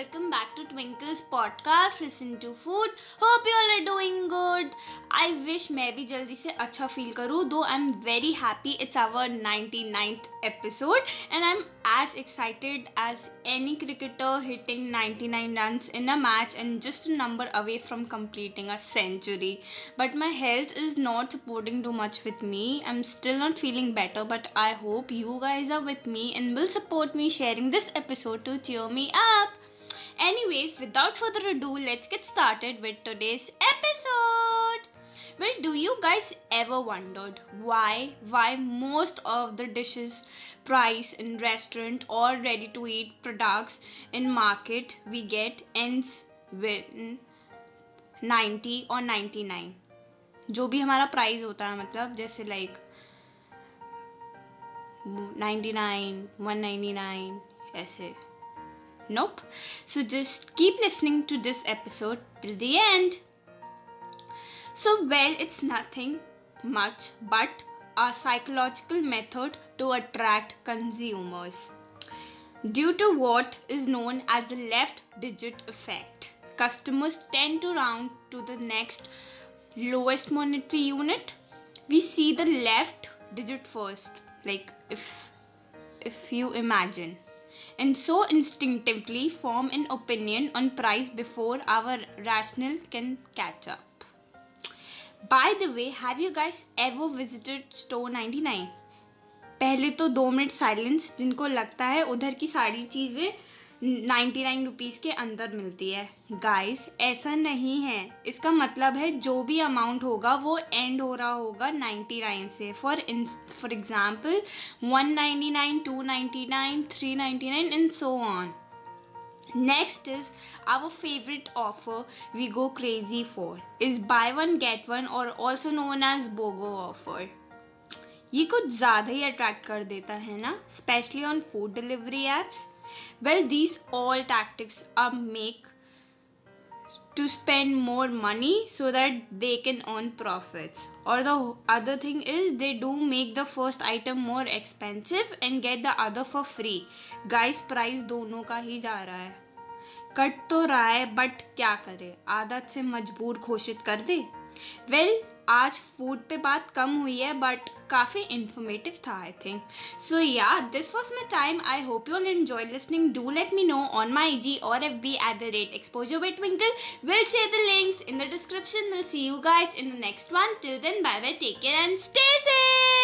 welcome back to Twinkle's podcast. Listen to food. Hope you all are doing good. I wish मैं भी जल्दी से अच्छा feel करूँ. Though I'm very happy it's our 99th episode and I'm as excited as any cricketer hitting 99 runs in a match and just a number away from completing a century. But my health is not supporting too much with me. I'm still not feeling better, but I hope you guys are with me and will support me sharing this episode to cheer me up. Anyways, without further ado, let's get started with today's episode. Well, do you guys ever wondered why why most of the dishes price in restaurant or ready to eat products in market we get ends with 90 or 99 जो भी हमारा price होता है मतलब जैसे like 99 199 ऐसे nope. So just keep listening to this episode till the end. So well it's nothing much but a psychological method to attract consumers due to what is known as the left digit effect. Customers tend to round to the next lowest monetary unit. We see the left digit first like if if you imagine and so instinctively form an opinion on price before our rational can catch up. By the way, have you guys ever visited store 99? पहले तो दो minute silence जिनको लगता है उधर की सारी चीज़ें नाइन्टी नाइन रुपीज़ के अंदर मिलती है। गाइस ऐसा नहीं है। इसका मतलब है जो भी अमाउंट होगा, वो एंड हो रहा होगा नाइन्टी नाइन से। For in for example one ninety nine two ninety nine three ninety nine and so on next is our favourite offer we go crazy for is buy one get one और also known as BOGO offer ये कुछ ज़्यादा ही attract कर देता है ना? Specially on food delivery apps Well, these all tactics are make to spend more money so that they can earn profits. Or the other thing is they do make the first item more expensive and get the other for free. Guys, price दोनों का ही जा रहा है cut तो रहा है but क्या करे आदत से मजबूर घोषित कर दे वेल well, आज फ़ूड पे बात कम हुई है बट काफ़ी इंफॉर्मेटिव था आई थिंक सो या this was my time I hope you all enjoy listening do let me know on my G और F B at the rate exposure with Twinkle will share the links in the description will see you guys in the next one till then bye bye take care and stay safe